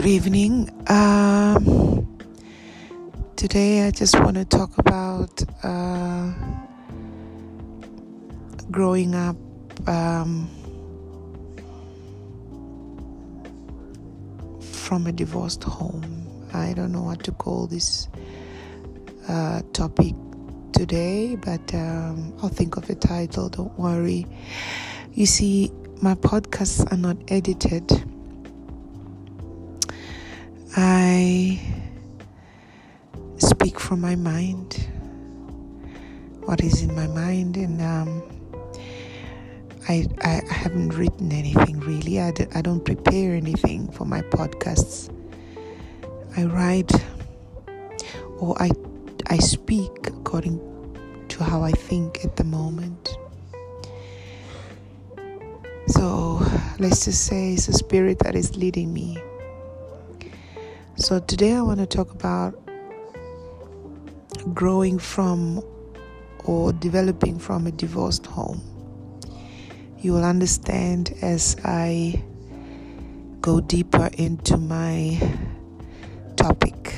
Good evening. Um, today, I just want to talk about uh, growing up um, from a divorced home. I don't know what to call this uh, topic today, but um, I'll think of a title. Don't worry. You see, my podcasts are not edited I speak from my mind, what is in my mind, and um, I, I haven't written anything really. I d- I don't prepare anything for my podcasts. I write or I, I speak according to how I think at the moment. So let's just say it's a spirit that is leading me. So, today I want to talk about growing from or developing from a divorced home. You will understand as I go deeper into my topic.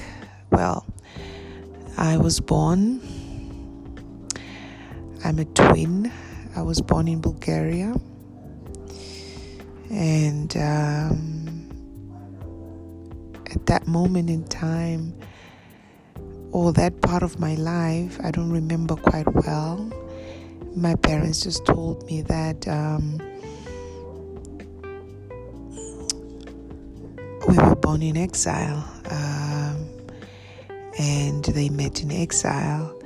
Well, I was born, I'm a twin. I was born in Bulgaria. And um, at that moment in time or that part of my life, I don't remember quite well. My parents just told me that um, we were born in exile um, and they met in exile.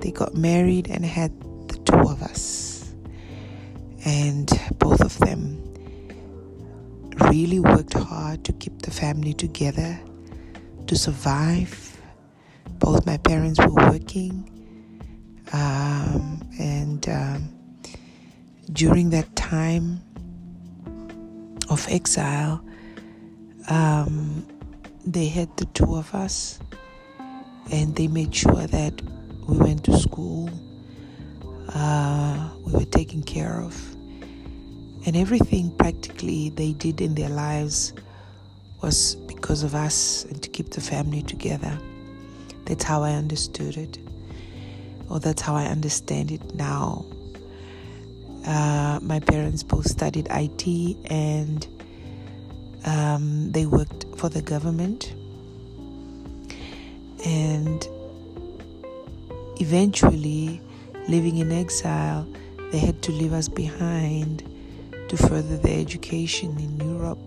They got married and had the two of us. And both of them really worked hard to keep the family together, to survive. Both my parents were working, um, and um, during that time of exile, um, they had the two of us, and they made sure that we went to school, uh, we were taken care of and everything practically they did in their lives was because of us and to keep the family together. That's how I understood it, or that's how I understand it now. Uh, my parents both studied IT and um, they worked for the government. And eventually, living in exile, they had to leave us behind to further their education in Europe.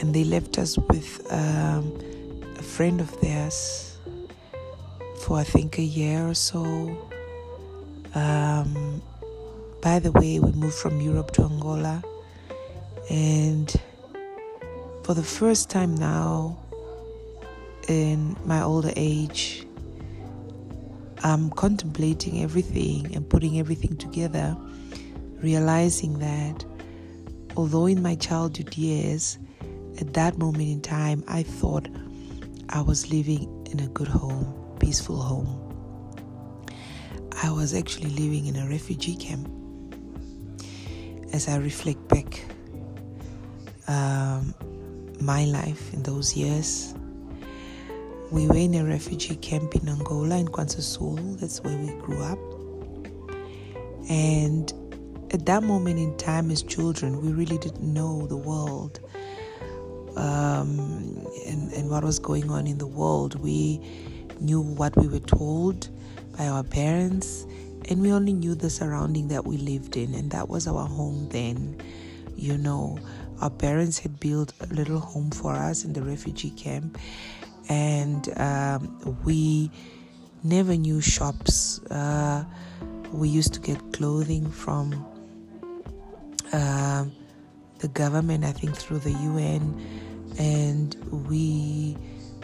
And they left us with um, a friend of theirs for I think a year or so. Um, by the way, we moved from Europe to Angola, and for the first time now in my older age, I'm contemplating everything and putting everything together realizing that although in my childhood years, at that moment in time, I thought I was living in a good home, peaceful home. I was actually living in a refugee camp. As I reflect back um, my life in those years, we were in a refugee camp in Angola, in Kwanza Sul. That's where we grew up. And at that moment in time as children, we really didn't know the world um, and, and what was going on in the world. We knew what we were told by our parents, and we only knew the surrounding that we lived in, and that was our home then. You know, our parents had built a little home for us in the refugee camp, and um, we never knew shops. Uh, we used to get clothing from uh, the government, I think through the UN, and we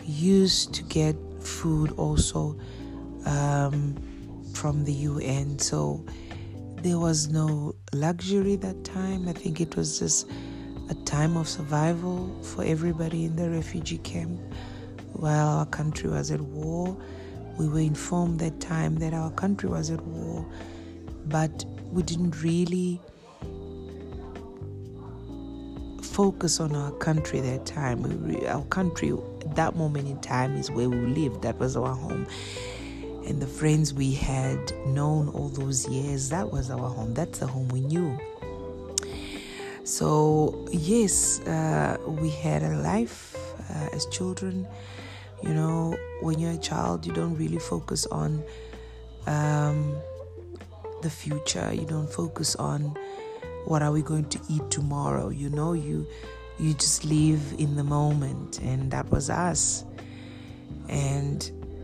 used to get food also um, from the UN. So there was no luxury that time. I think it was just a time of survival for everybody in the refugee camp while our country was at war. We were informed that time that our country was at war, but we didn't really focus on our country that time. Our country, that moment in time, is where we lived. That was our home. And the friends we had known all those years, that was our home. That's the home we knew. So, yes, uh, we had a life uh, as children. You know, when you're a child, you don't really focus on um, the future. You don't focus on what are we going to eat tomorrow. You know, you you just live in the moment, and that was us. And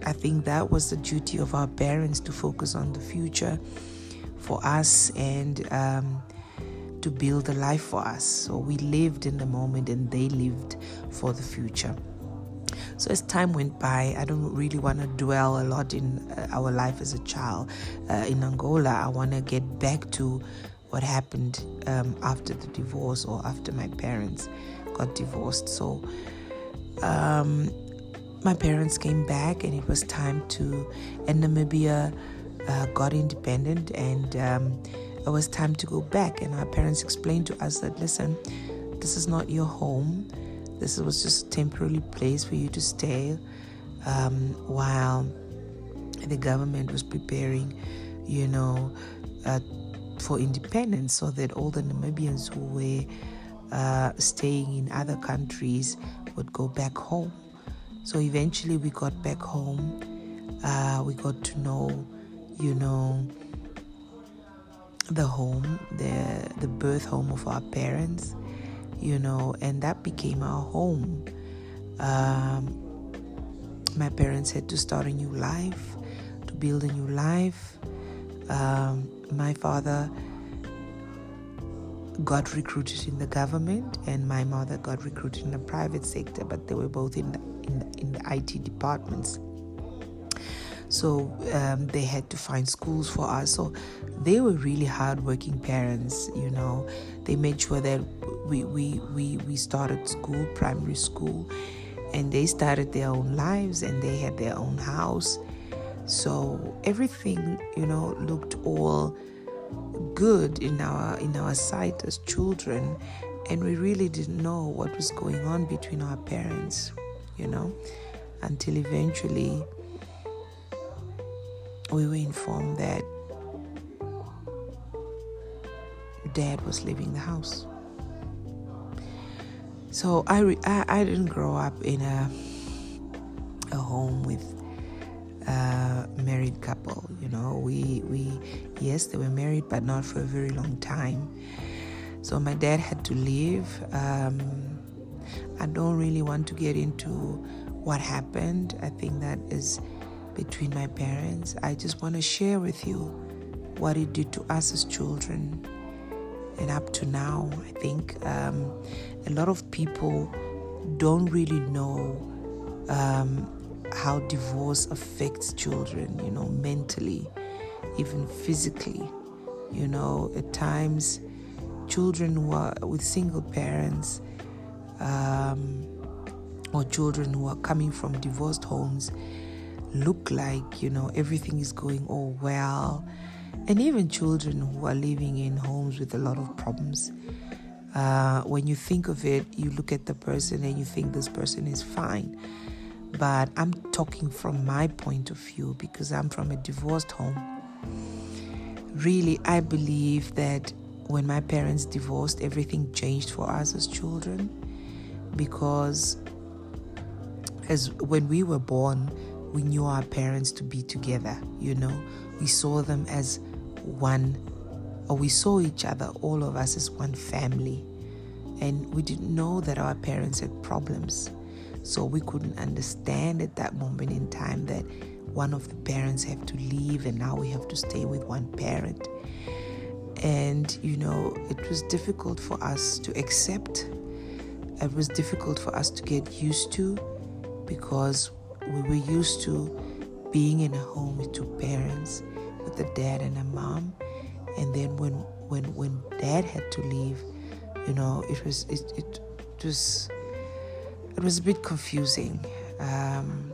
I think that was the duty of our parents to focus on the future for us and um, to build a life for us. So we lived in the moment, and they lived for the future. So as time went by, I don't really want to dwell a lot in uh, our life as a child uh, in Angola. I want to get back to what happened um, after the divorce or after my parents got divorced. So um, my parents came back, and it was time to, and Namibia uh, got independent, and um, it was time to go back. And our parents explained to us that, listen, this is not your home this was just a temporary place for you to stay um, while the government was preparing, you know, uh, for independence so that all the Namibians who were uh, staying in other countries would go back home. So eventually we got back home. Uh, we got to know, you know, the home, the the birth home of our parents, you know, and that became our home. Um, my parents had to start a new life, to build a new life. Um, my father got recruited in the government, and my mother got recruited in the private sector, but they were both in the, in the, in the IT departments. So um, they had to find schools for us. So they were really hardworking parents, you know. They made sure that we, we, we, we started school, primary school, and they started their own lives and they had their own house. So everything, you know, looked all good in our in our sight as children and we really didn't know what was going on between our parents, you know, until eventually we were informed that dad was leaving the house. So I, re- I, I didn't grow up in a a home with a married couple. You know, we we yes they were married, but not for a very long time. So my dad had to leave. Um, I don't really want to get into what happened. I think that is between my parents. I just want to share with you what it did to us as children. And up to now, I think um, a lot of people don't really know um, how divorce affects children, you know, mentally, even physically. You know, at times, children who are with single parents um, or children who are coming from divorced homes look like, you know, everything is going all well. And even children who are living in homes with a lot of problems. Uh, when you think of it, you look at the person and you think this person is fine. But I'm talking from my point of view because I'm from a divorced home. Really, I believe that when my parents divorced, everything changed for us as children because as when we were born, we knew our parents to be together, you know. We saw them as one, or we saw each other, all of us as one family. And we didn't know that our parents had problems. So we couldn't understand at that moment in time that one of the parents have to leave and now we have to stay with one parent. And, you know, it was difficult for us to accept. It was difficult for us to get used to because we were used to being in a home with two parents, with a dad and a mom, and then when when when dad had to leave, you know, it was it it was it was a bit confusing. Um,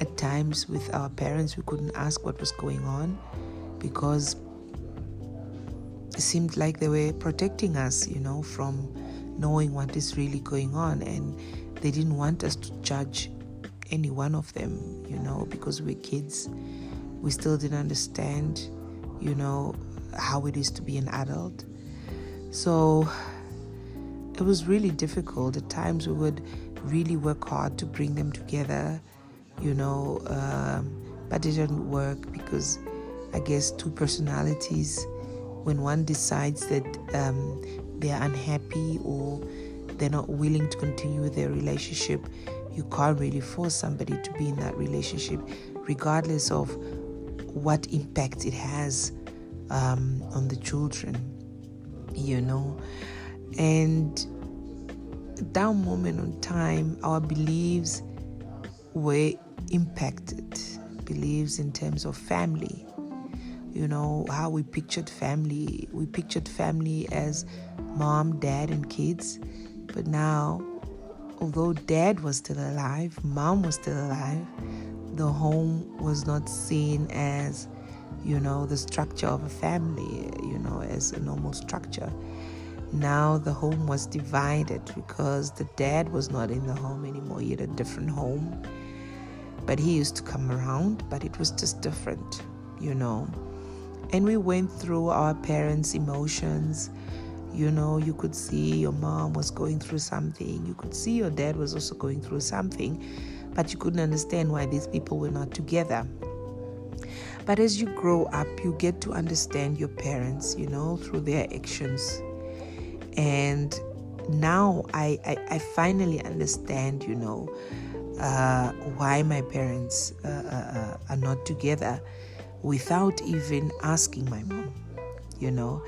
at times, with our parents, we couldn't ask what was going on because it seemed like they were protecting us, you know, from knowing what is really going on. And they didn't want us to judge any one of them, you know, because we're kids. We still didn't understand, you know, how it is to be an adult. So it was really difficult. At times, we would really work hard to bring them together, you know, um, but it didn't work because I guess two personalities, when one decides that um, they're unhappy or they're not willing to continue their relationship, you can't really force somebody to be in that relationship, regardless of what impact it has um, on the children, you know. And that moment on time, our beliefs were impacted. Beliefs in terms of family, you know, how we pictured family. We pictured family as mom, dad, and kids. But now, although dad was still alive, mom was still alive, the home was not seen as, you know, the structure of a family, you know, as a normal structure. Now the home was divided because the dad was not in the home anymore. He had a different home. But he used to come around, but it was just different, you know. And we went through our parents' emotions. You know, you could see your mom was going through something, you could see your dad was also going through something, but you couldn't understand why these people were not together. But as you grow up, you get to understand your parents, you know, through their actions. And now I, I, I finally understand, you know, uh, why my parents uh, uh, uh, are not together without even asking my mom. You know,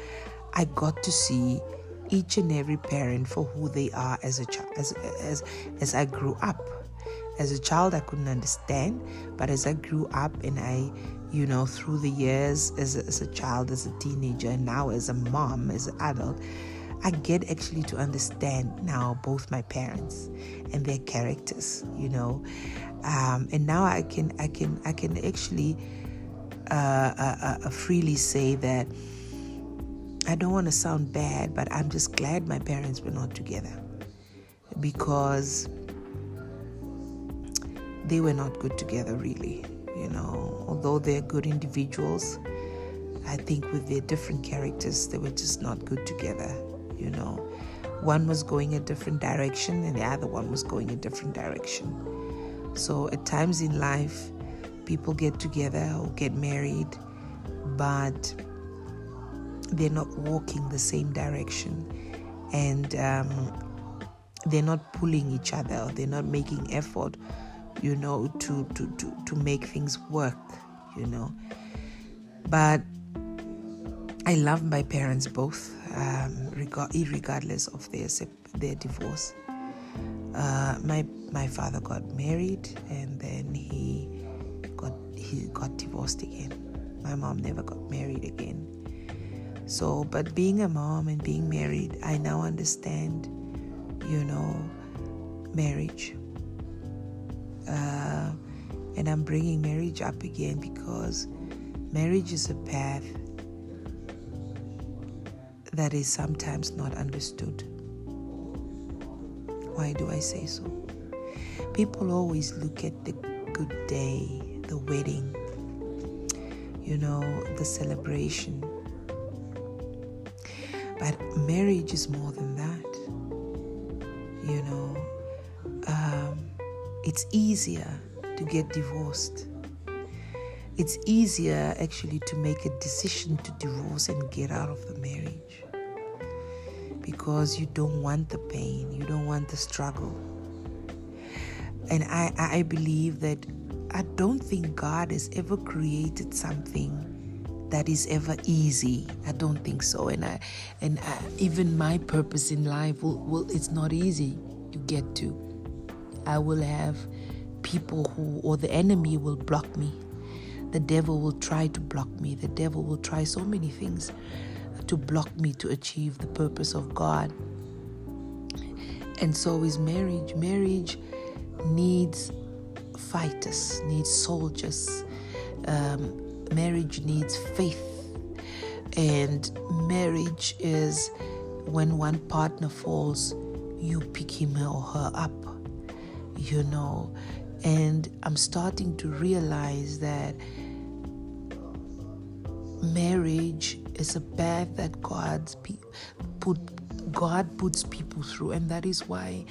I got to see each and every parent for who they are as a child, as, as, as I grew up. As a child, I couldn't understand, but as I grew up and I, you know, through the years as a, as a child, as a teenager, and now as a mom, as an adult, I get actually to understand now both my parents and their characters, you know, um, and now I can I can I can actually uh, uh, uh, freely say that I don't want to sound bad, but I'm just glad my parents were not together because they were not good together, really. You know, although they're good individuals, I think with their different characters, they were just not good together you know. One was going a different direction and the other one was going a different direction. So at times in life, people get together or get married, but they're not walking the same direction and um, they're not pulling each other they're not making effort you know to, to to to make things work you know but i love my parents both um, regardless of their their divorce. Uh, my my father got married and then he got he got divorced again. My mom never got married again. So, but being a mom and being married, I now understand, you know, marriage. Uh, and I'm bringing marriage up again because marriage is a path that is sometimes not understood. Why do I say so? People always look at the good day, the wedding, you know, the celebration. But marriage is more than that. You know, um, it's easier to get divorced. It's easier actually to make a decision to divorce and get out of the marriage because you don't want the pain, you don't want the struggle. And I, I believe that I don't think God has ever created something that is ever easy. I don't think so. And I, and I, even my purpose in life will, will it's not easy to get to. I will have people who or the enemy will block me. The devil will try to block me. The devil will try so many things to block me to achieve the purpose of God. And so is marriage. Marriage needs fighters, needs soldiers. Um, marriage needs faith. And marriage is when one partner falls, you pick him or her up, you know. And I'm starting to realize that marriage is a path that God's pe- put God puts people through, and that is why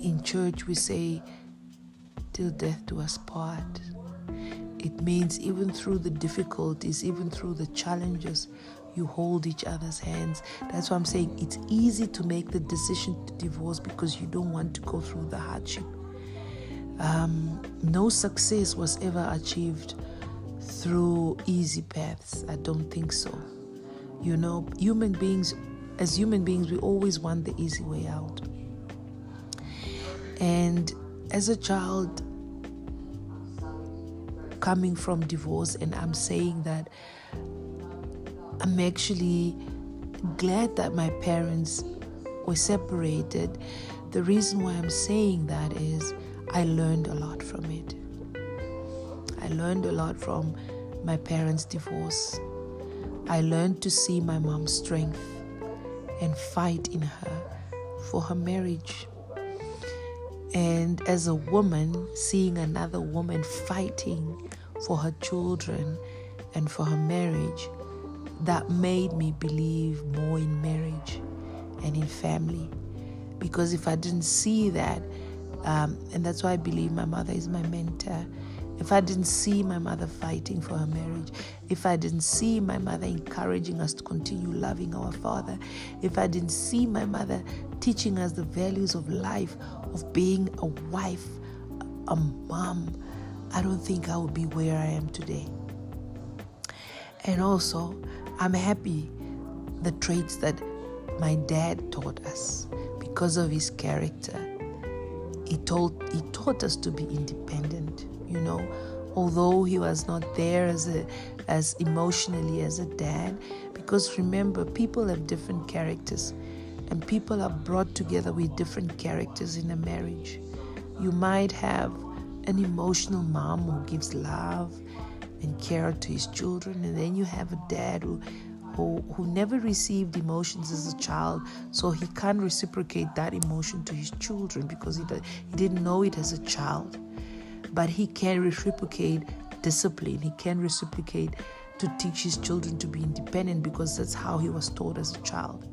in church we say, "Till death do us part." It means even through the difficulties, even through the challenges, you hold each other's hands. That's why I'm saying it's easy to make the decision to divorce because you don't want to go through the hardship. Um, no success was ever achieved through easy paths. I don't think so. You know, human beings, as human beings, we always want the easy way out. And as a child coming from divorce, and I'm saying that I'm actually glad that my parents were separated. The reason why I'm saying that is I learned a lot from it. I learned a lot from my parents' divorce. I learned to see my mom's strength and fight in her for her marriage. And as a woman, seeing another woman fighting for her children and for her marriage, that made me believe more in marriage and in family. Because if I didn't see that, um, and that's why I believe my mother is my mentor. If I didn't see my mother fighting for her marriage, if I didn't see my mother encouraging us to continue loving our father, if I didn't see my mother teaching us the values of life, of being a wife, a mom, I don't think I would be where I am today. And also, I'm happy the traits that my dad taught us because of his character. He told he taught us to be independent, you know. Although he was not there as a as emotionally as a dad, because remember, people have different characters, and people are brought together with different characters in a marriage. You might have an emotional mom who gives love and care to his children, and then you have a dad who who, who never received emotions as a child, so he can't reciprocate that emotion to his children because he, he didn't know it as a child. But he can reciprocate discipline, he can reciprocate to teach his children to be independent because that's how he was taught as a child.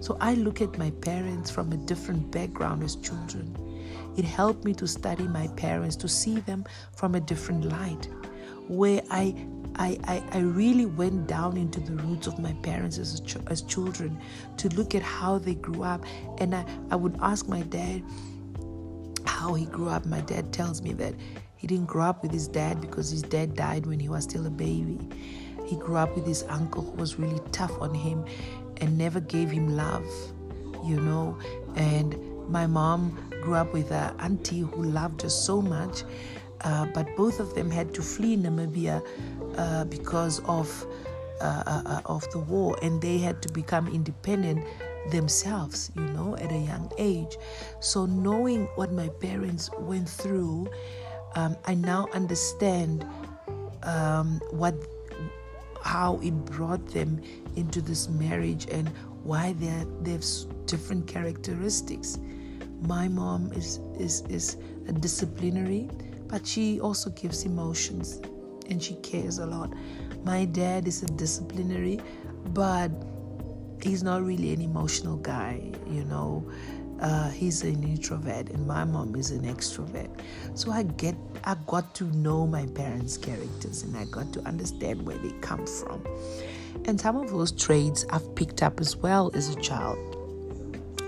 So I look at my parents from a different background as children. It helped me to study my parents, to see them from a different light where I I, I, I, really went down into the roots of my parents as, ch- as children to look at how they grew up. And I, I would ask my dad how he grew up. My dad tells me that he didn't grow up with his dad because his dad died when he was still a baby. He grew up with his uncle who was really tough on him and never gave him love, you know. And my mom grew up with an auntie who loved her so much uh, but both of them had to flee Namibia uh, because of uh, uh, uh, of the war, and they had to become independent themselves, you know, at a young age. So knowing what my parents went through, um, I now understand um, what how it brought them into this marriage and why they they have different characteristics. My mom is is is a disciplinary but she also gives emotions and she cares a lot. My dad is a disciplinary, but he's not really an emotional guy, you know. Uh, he's an introvert and my mom is an extrovert so i get i got to know my parents characters and i got to understand where they come from and some of those traits i've picked up as well as a child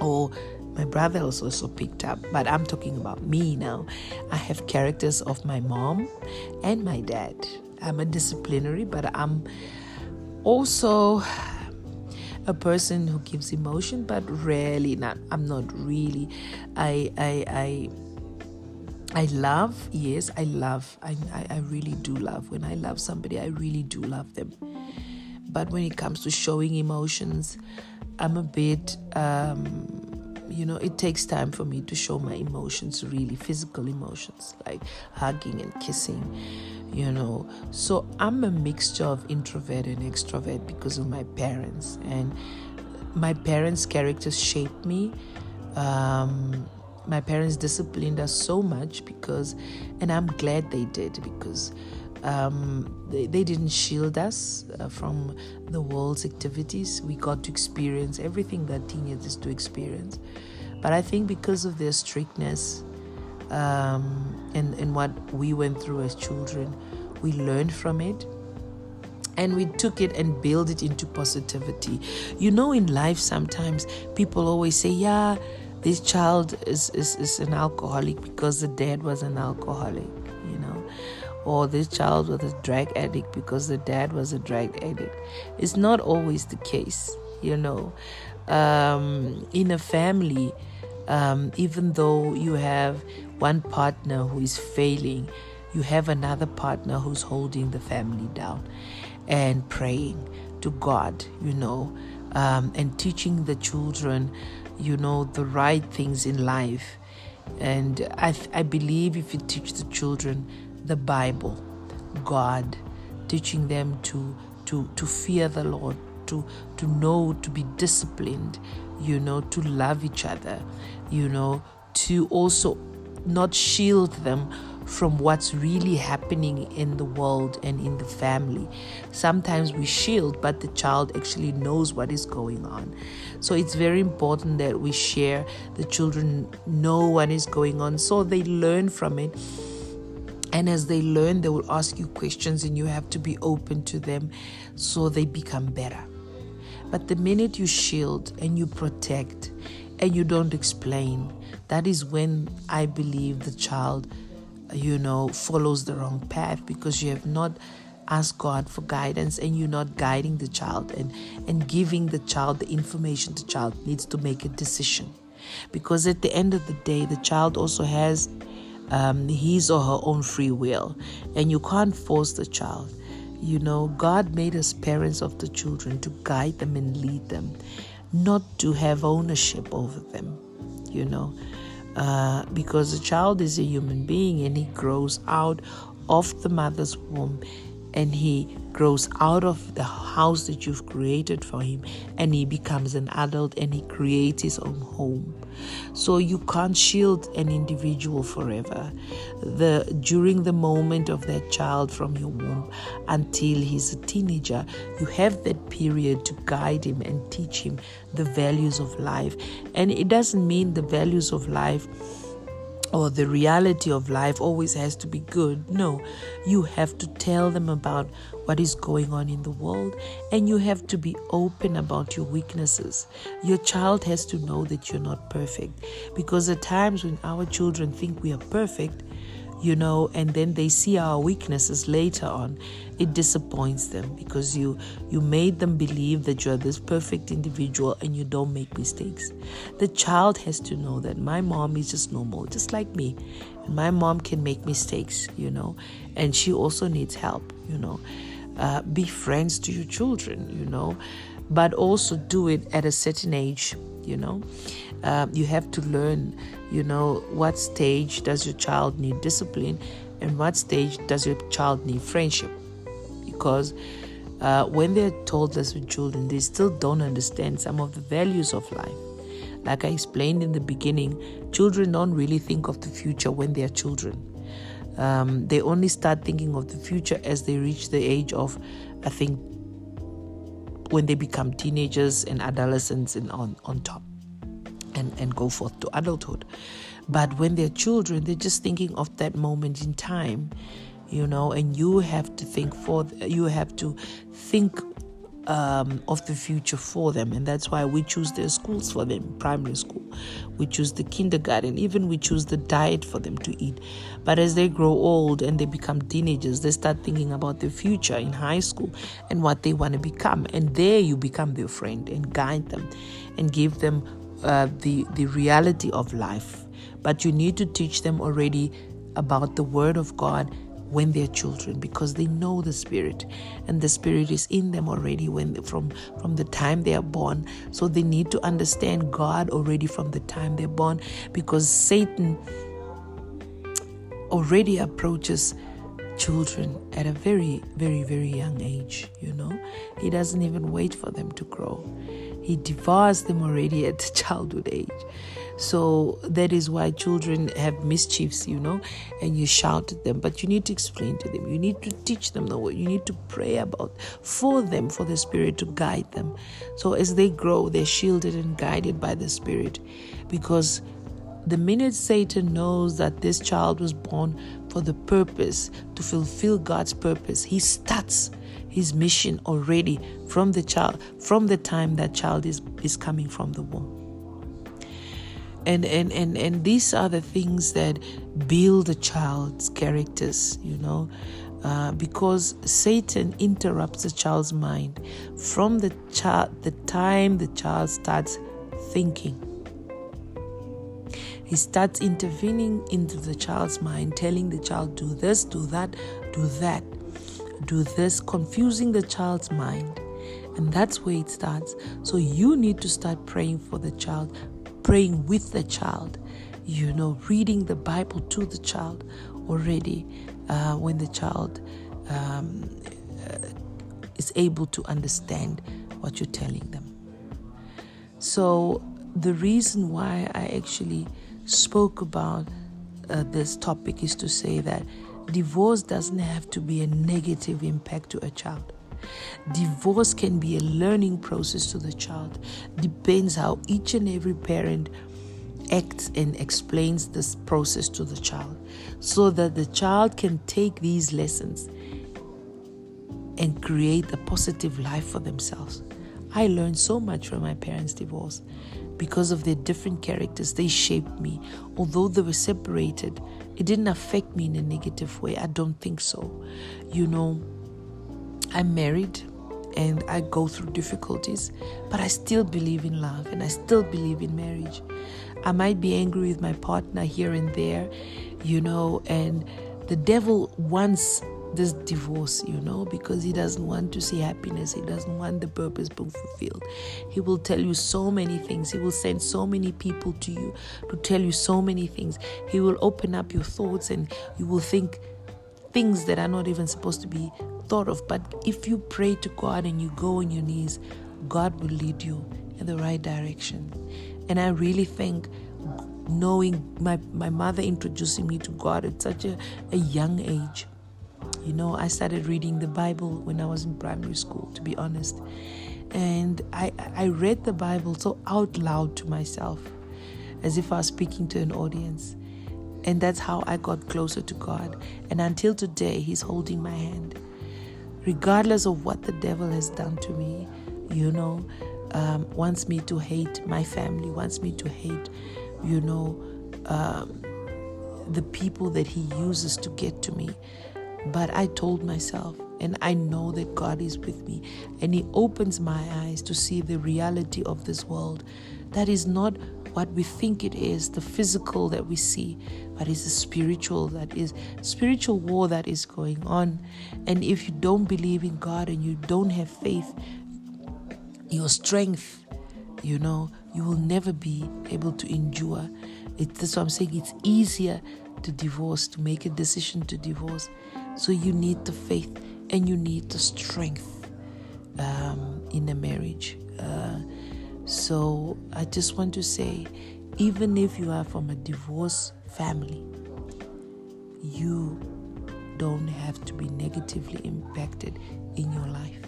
or my brother also, also picked up, but I'm talking about me now. I have characters of my mom and my dad. I'm a disciplinary, but I'm also a person who gives emotion, but rarely not. I'm not really. I I I. I love, yes, I love. I, I, I really do love. When I love somebody, I really do love them. But when it comes to showing emotions, I'm a bit um, you know it takes time for me to show my emotions really physical emotions like hugging and kissing you know so i'm a mixture of introvert and extrovert because of my parents and my parents' characters shaped me. Um, my parents disciplined us so much because, and I'm glad they did because um, they, they, didn't shield us uh, from the world's activities. We got to experience everything that teenagers do experience. But I think because of their strictness um, and, and what we went through as children, we learned from it and we took it and built it into positivity. You know, in life, sometimes people always say, Yeah, this child is, is, is an alcoholic because the dad was an alcoholic, or this child was a drug addict because the dad was a drug addict. It's not always the case, you know. Um, in a family, um, even though you have one partner who is failing, you have another partner who's holding the family down and praying to God, you know, um, and teaching the children you know, the right things in life. And I, I believe if you teach the children the Bible, God, teaching them to, to, to fear the Lord, to, to know, to be disciplined, you know, to love each other, you know, to also not shield them from what's really happening in the world and in the family. Sometimes we shield, but the child actually knows what is going on. So it's very important that we share, the children know what is going on so they learn from it. And as they learn, they will ask you questions, and you have to be open to them so they become better. But the minute you shield and you protect and you don't explain, that is when I believe the child you know, follows the wrong path because you have not asked God for guidance and you're not guiding the child and, and giving the child the information the child needs to make a decision. Because at the end of the day, the child also has um, his or her own free will, and you can't force the child. You know, God made us parents of the children to guide them and lead them, not to have ownership over them. You know, uh, because the child is a human being and he grows out of the mother's womb and he grows out of the house that you've created for him and he becomes an adult and he creates his own home so you can't shield an individual forever. The during the moment of that child from your womb until he's a teenager you have that period to guide him and teach him the values of life. And it doesn't mean the values of life or the reality of life always has to be good. No, you have to tell them about what is going on in the world and you have to be open about your weaknesses. Your child has to know that you're not perfect because at times when our children think we are perfect, you know and then they see our weaknesses later on. It disappoints them because you you made them believe that you're this perfect individual and you don't make mistakes. The child has to know that my mom is just normal just like me. And my mom can make mistakes you know and she also needs help you know. Uh, be friends to your children you know but also do it at a certain age you know um, you have to learn you know what stage does your child need discipline and what stage does your child need friendship. Because uh, when they're told as with children they still don't understand some of the values of life. Like i explained in the beginning children don't really think of the future when they're children. Um, they only start thinking of the future as they reach the age of i think when they become teenagers and adolescents and on, on top and, and go forth to adulthood. But when they're children, they're just thinking of that moment in time, you know, and you have to think for, you have to think um, of the future for them. And that's why we choose their schools for them, primary school. We choose the kindergarten, even we choose the diet for them to eat. But as they grow old and they become teenagers, they start thinking about their future in high school and what they want to become. And there you become their friend and guide them and give them uh, the the reality of life. But you need to teach them already about the word of god when they're children because they know the spirit and the spirit is in them already when from from the time they are born. So they need to understand god already from the time they're born because satan already approaches children at a very very very young age you know? He doesn't even wait for them to grow He devours them already at childhood age. So that is why children have mischiefs, you know, and you shout at them. But you need to explain to them. You need to teach them the word. You need to pray about for them, for the Spirit to guide them. So as they grow, they're shielded and guided by the Spirit. Because the minute Satan knows that this child was born for the purpose to fulfill God's purpose, he starts his mission already from the child, from the time that child is, is coming from the womb and and and and these are the things that build a child's characters you know uh, because Satan interrupts a child's mind from the child the time the child starts thinking. He starts intervening into the child's mind, telling the child, do this, do that, do that, do this, confusing the child's mind. And that's where it starts. So you need to start praying for the child, praying with the child, you know, reading the Bible to the child already uh, when the child um, uh, is able to understand what you're telling them. So, the reason why I actually spoke about uh, this topic is to say that divorce doesn't have to be a negative impact to a child. Divorce can be a learning process to the child. Depends how each and every parent acts and explains this process to the child so that the child can take these lessons and create a positive life for themselves. I learned so much from my parents' divorce because of their different characters. They shaped me. Although they were separated, it didn't affect me in a negative way. I don't think so. You know, I'm married and I go through difficulties, but I still believe in love and I still believe in marriage. I might be angry with my partner here and there, you know, and the devil wants this divorce, you know, because he doesn't want to see happiness. He doesn't want the purpose being fulfilled. He will tell you so many things. He will send so many people to you to tell you so many things. He will open up your thoughts and you will think things that are not even supposed to be thought of. But if you pray to God and you go on your knees, God will lead you in the right direction. And I really think knowing my, my mother introducing me to God at such a, a young age. You know, I started reading the Bible when I was in primary school, to be honest. And I, I read the Bible so out loud to myself, as if I was speaking to an audience. And that's how I got closer to God. And until today, He's holding my hand. Regardless of what the devil has done to me, you know, um, wants me to hate my family, wants me to hate, you know, um, the people that He uses to get to me. But I told myself, and I know that God is with me, and He opens my eyes to see the reality of this world. That is not what we think it is, the physical that we see, but it's the spiritual that is spiritual war that is going on. And if you don't believe in God and you don't have faith, your strength, you know, you will never be able to endure. It, that's why I'm saying it's easier to divorce, to make a decision to divorce. So you need the faith and you need the strength um, in a marriage. Uh, so I just want to say, even if you are from a divorced family, you don't have to be negatively impacted in your life.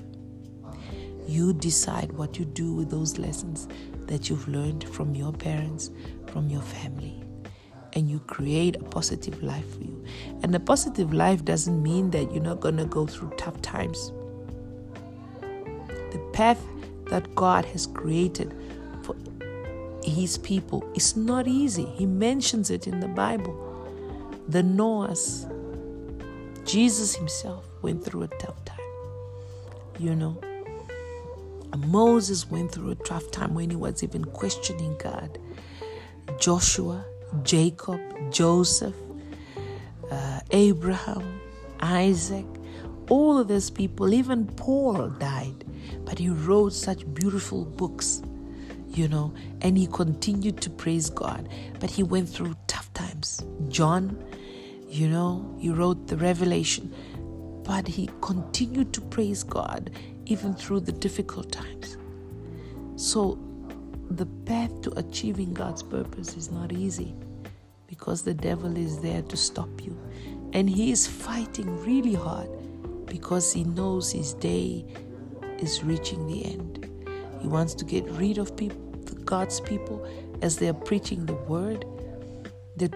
You decide what you do with those lessons that you've learned from your parents, from your family, and you create a positive life for you. And a positive life doesn't mean that you're not going to go through tough times. The path that God has created for his people. is not easy. He mentions it in the Bible. The Noahs, Jesus himself went through a tough time. You know, Moses went through a tough time when he was even questioning God. Joshua, Jacob, Joseph, uh, Abraham, Isaac, all of those people, even Paul died but he wrote such beautiful books, you know, and he continued to praise God. But he went through tough times. John, you know, he wrote the Revelation, but he continued to praise God even through the difficult times. So, the path to achieving God's purpose is not easy because the devil is there to stop you. And he is fighting really hard because he knows his day is reaching the end. He wants to get rid of people, God's people as they are preaching the word, the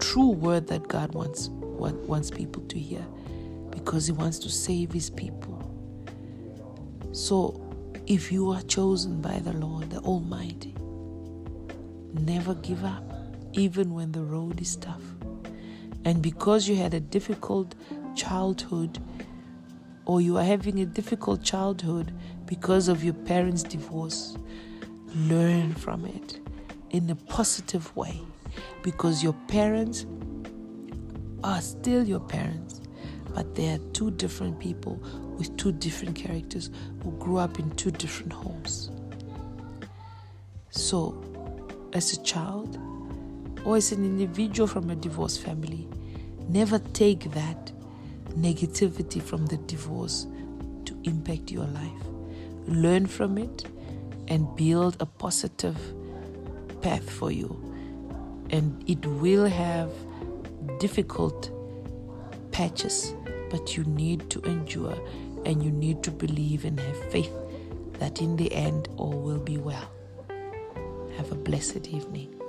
true word that God wants wants people to hear because he wants to save his people. So if you are chosen by the Lord, the Almighty, never give up, even when the road is tough. And because you had a difficult childhood, or you are having a difficult childhood because of your parents' divorce, learn from it in a positive way because your parents are still your parents, but they are two different people with two different characters who grew up in two different homes. So, as a child or as an individual from a divorced family, never take that negativity from the divorce to impact your life. Learn from it and build a positive path for you. And it will have difficult patches, but you need to endure and you need to believe and have faith that in the end all will be well. Have a blessed evening.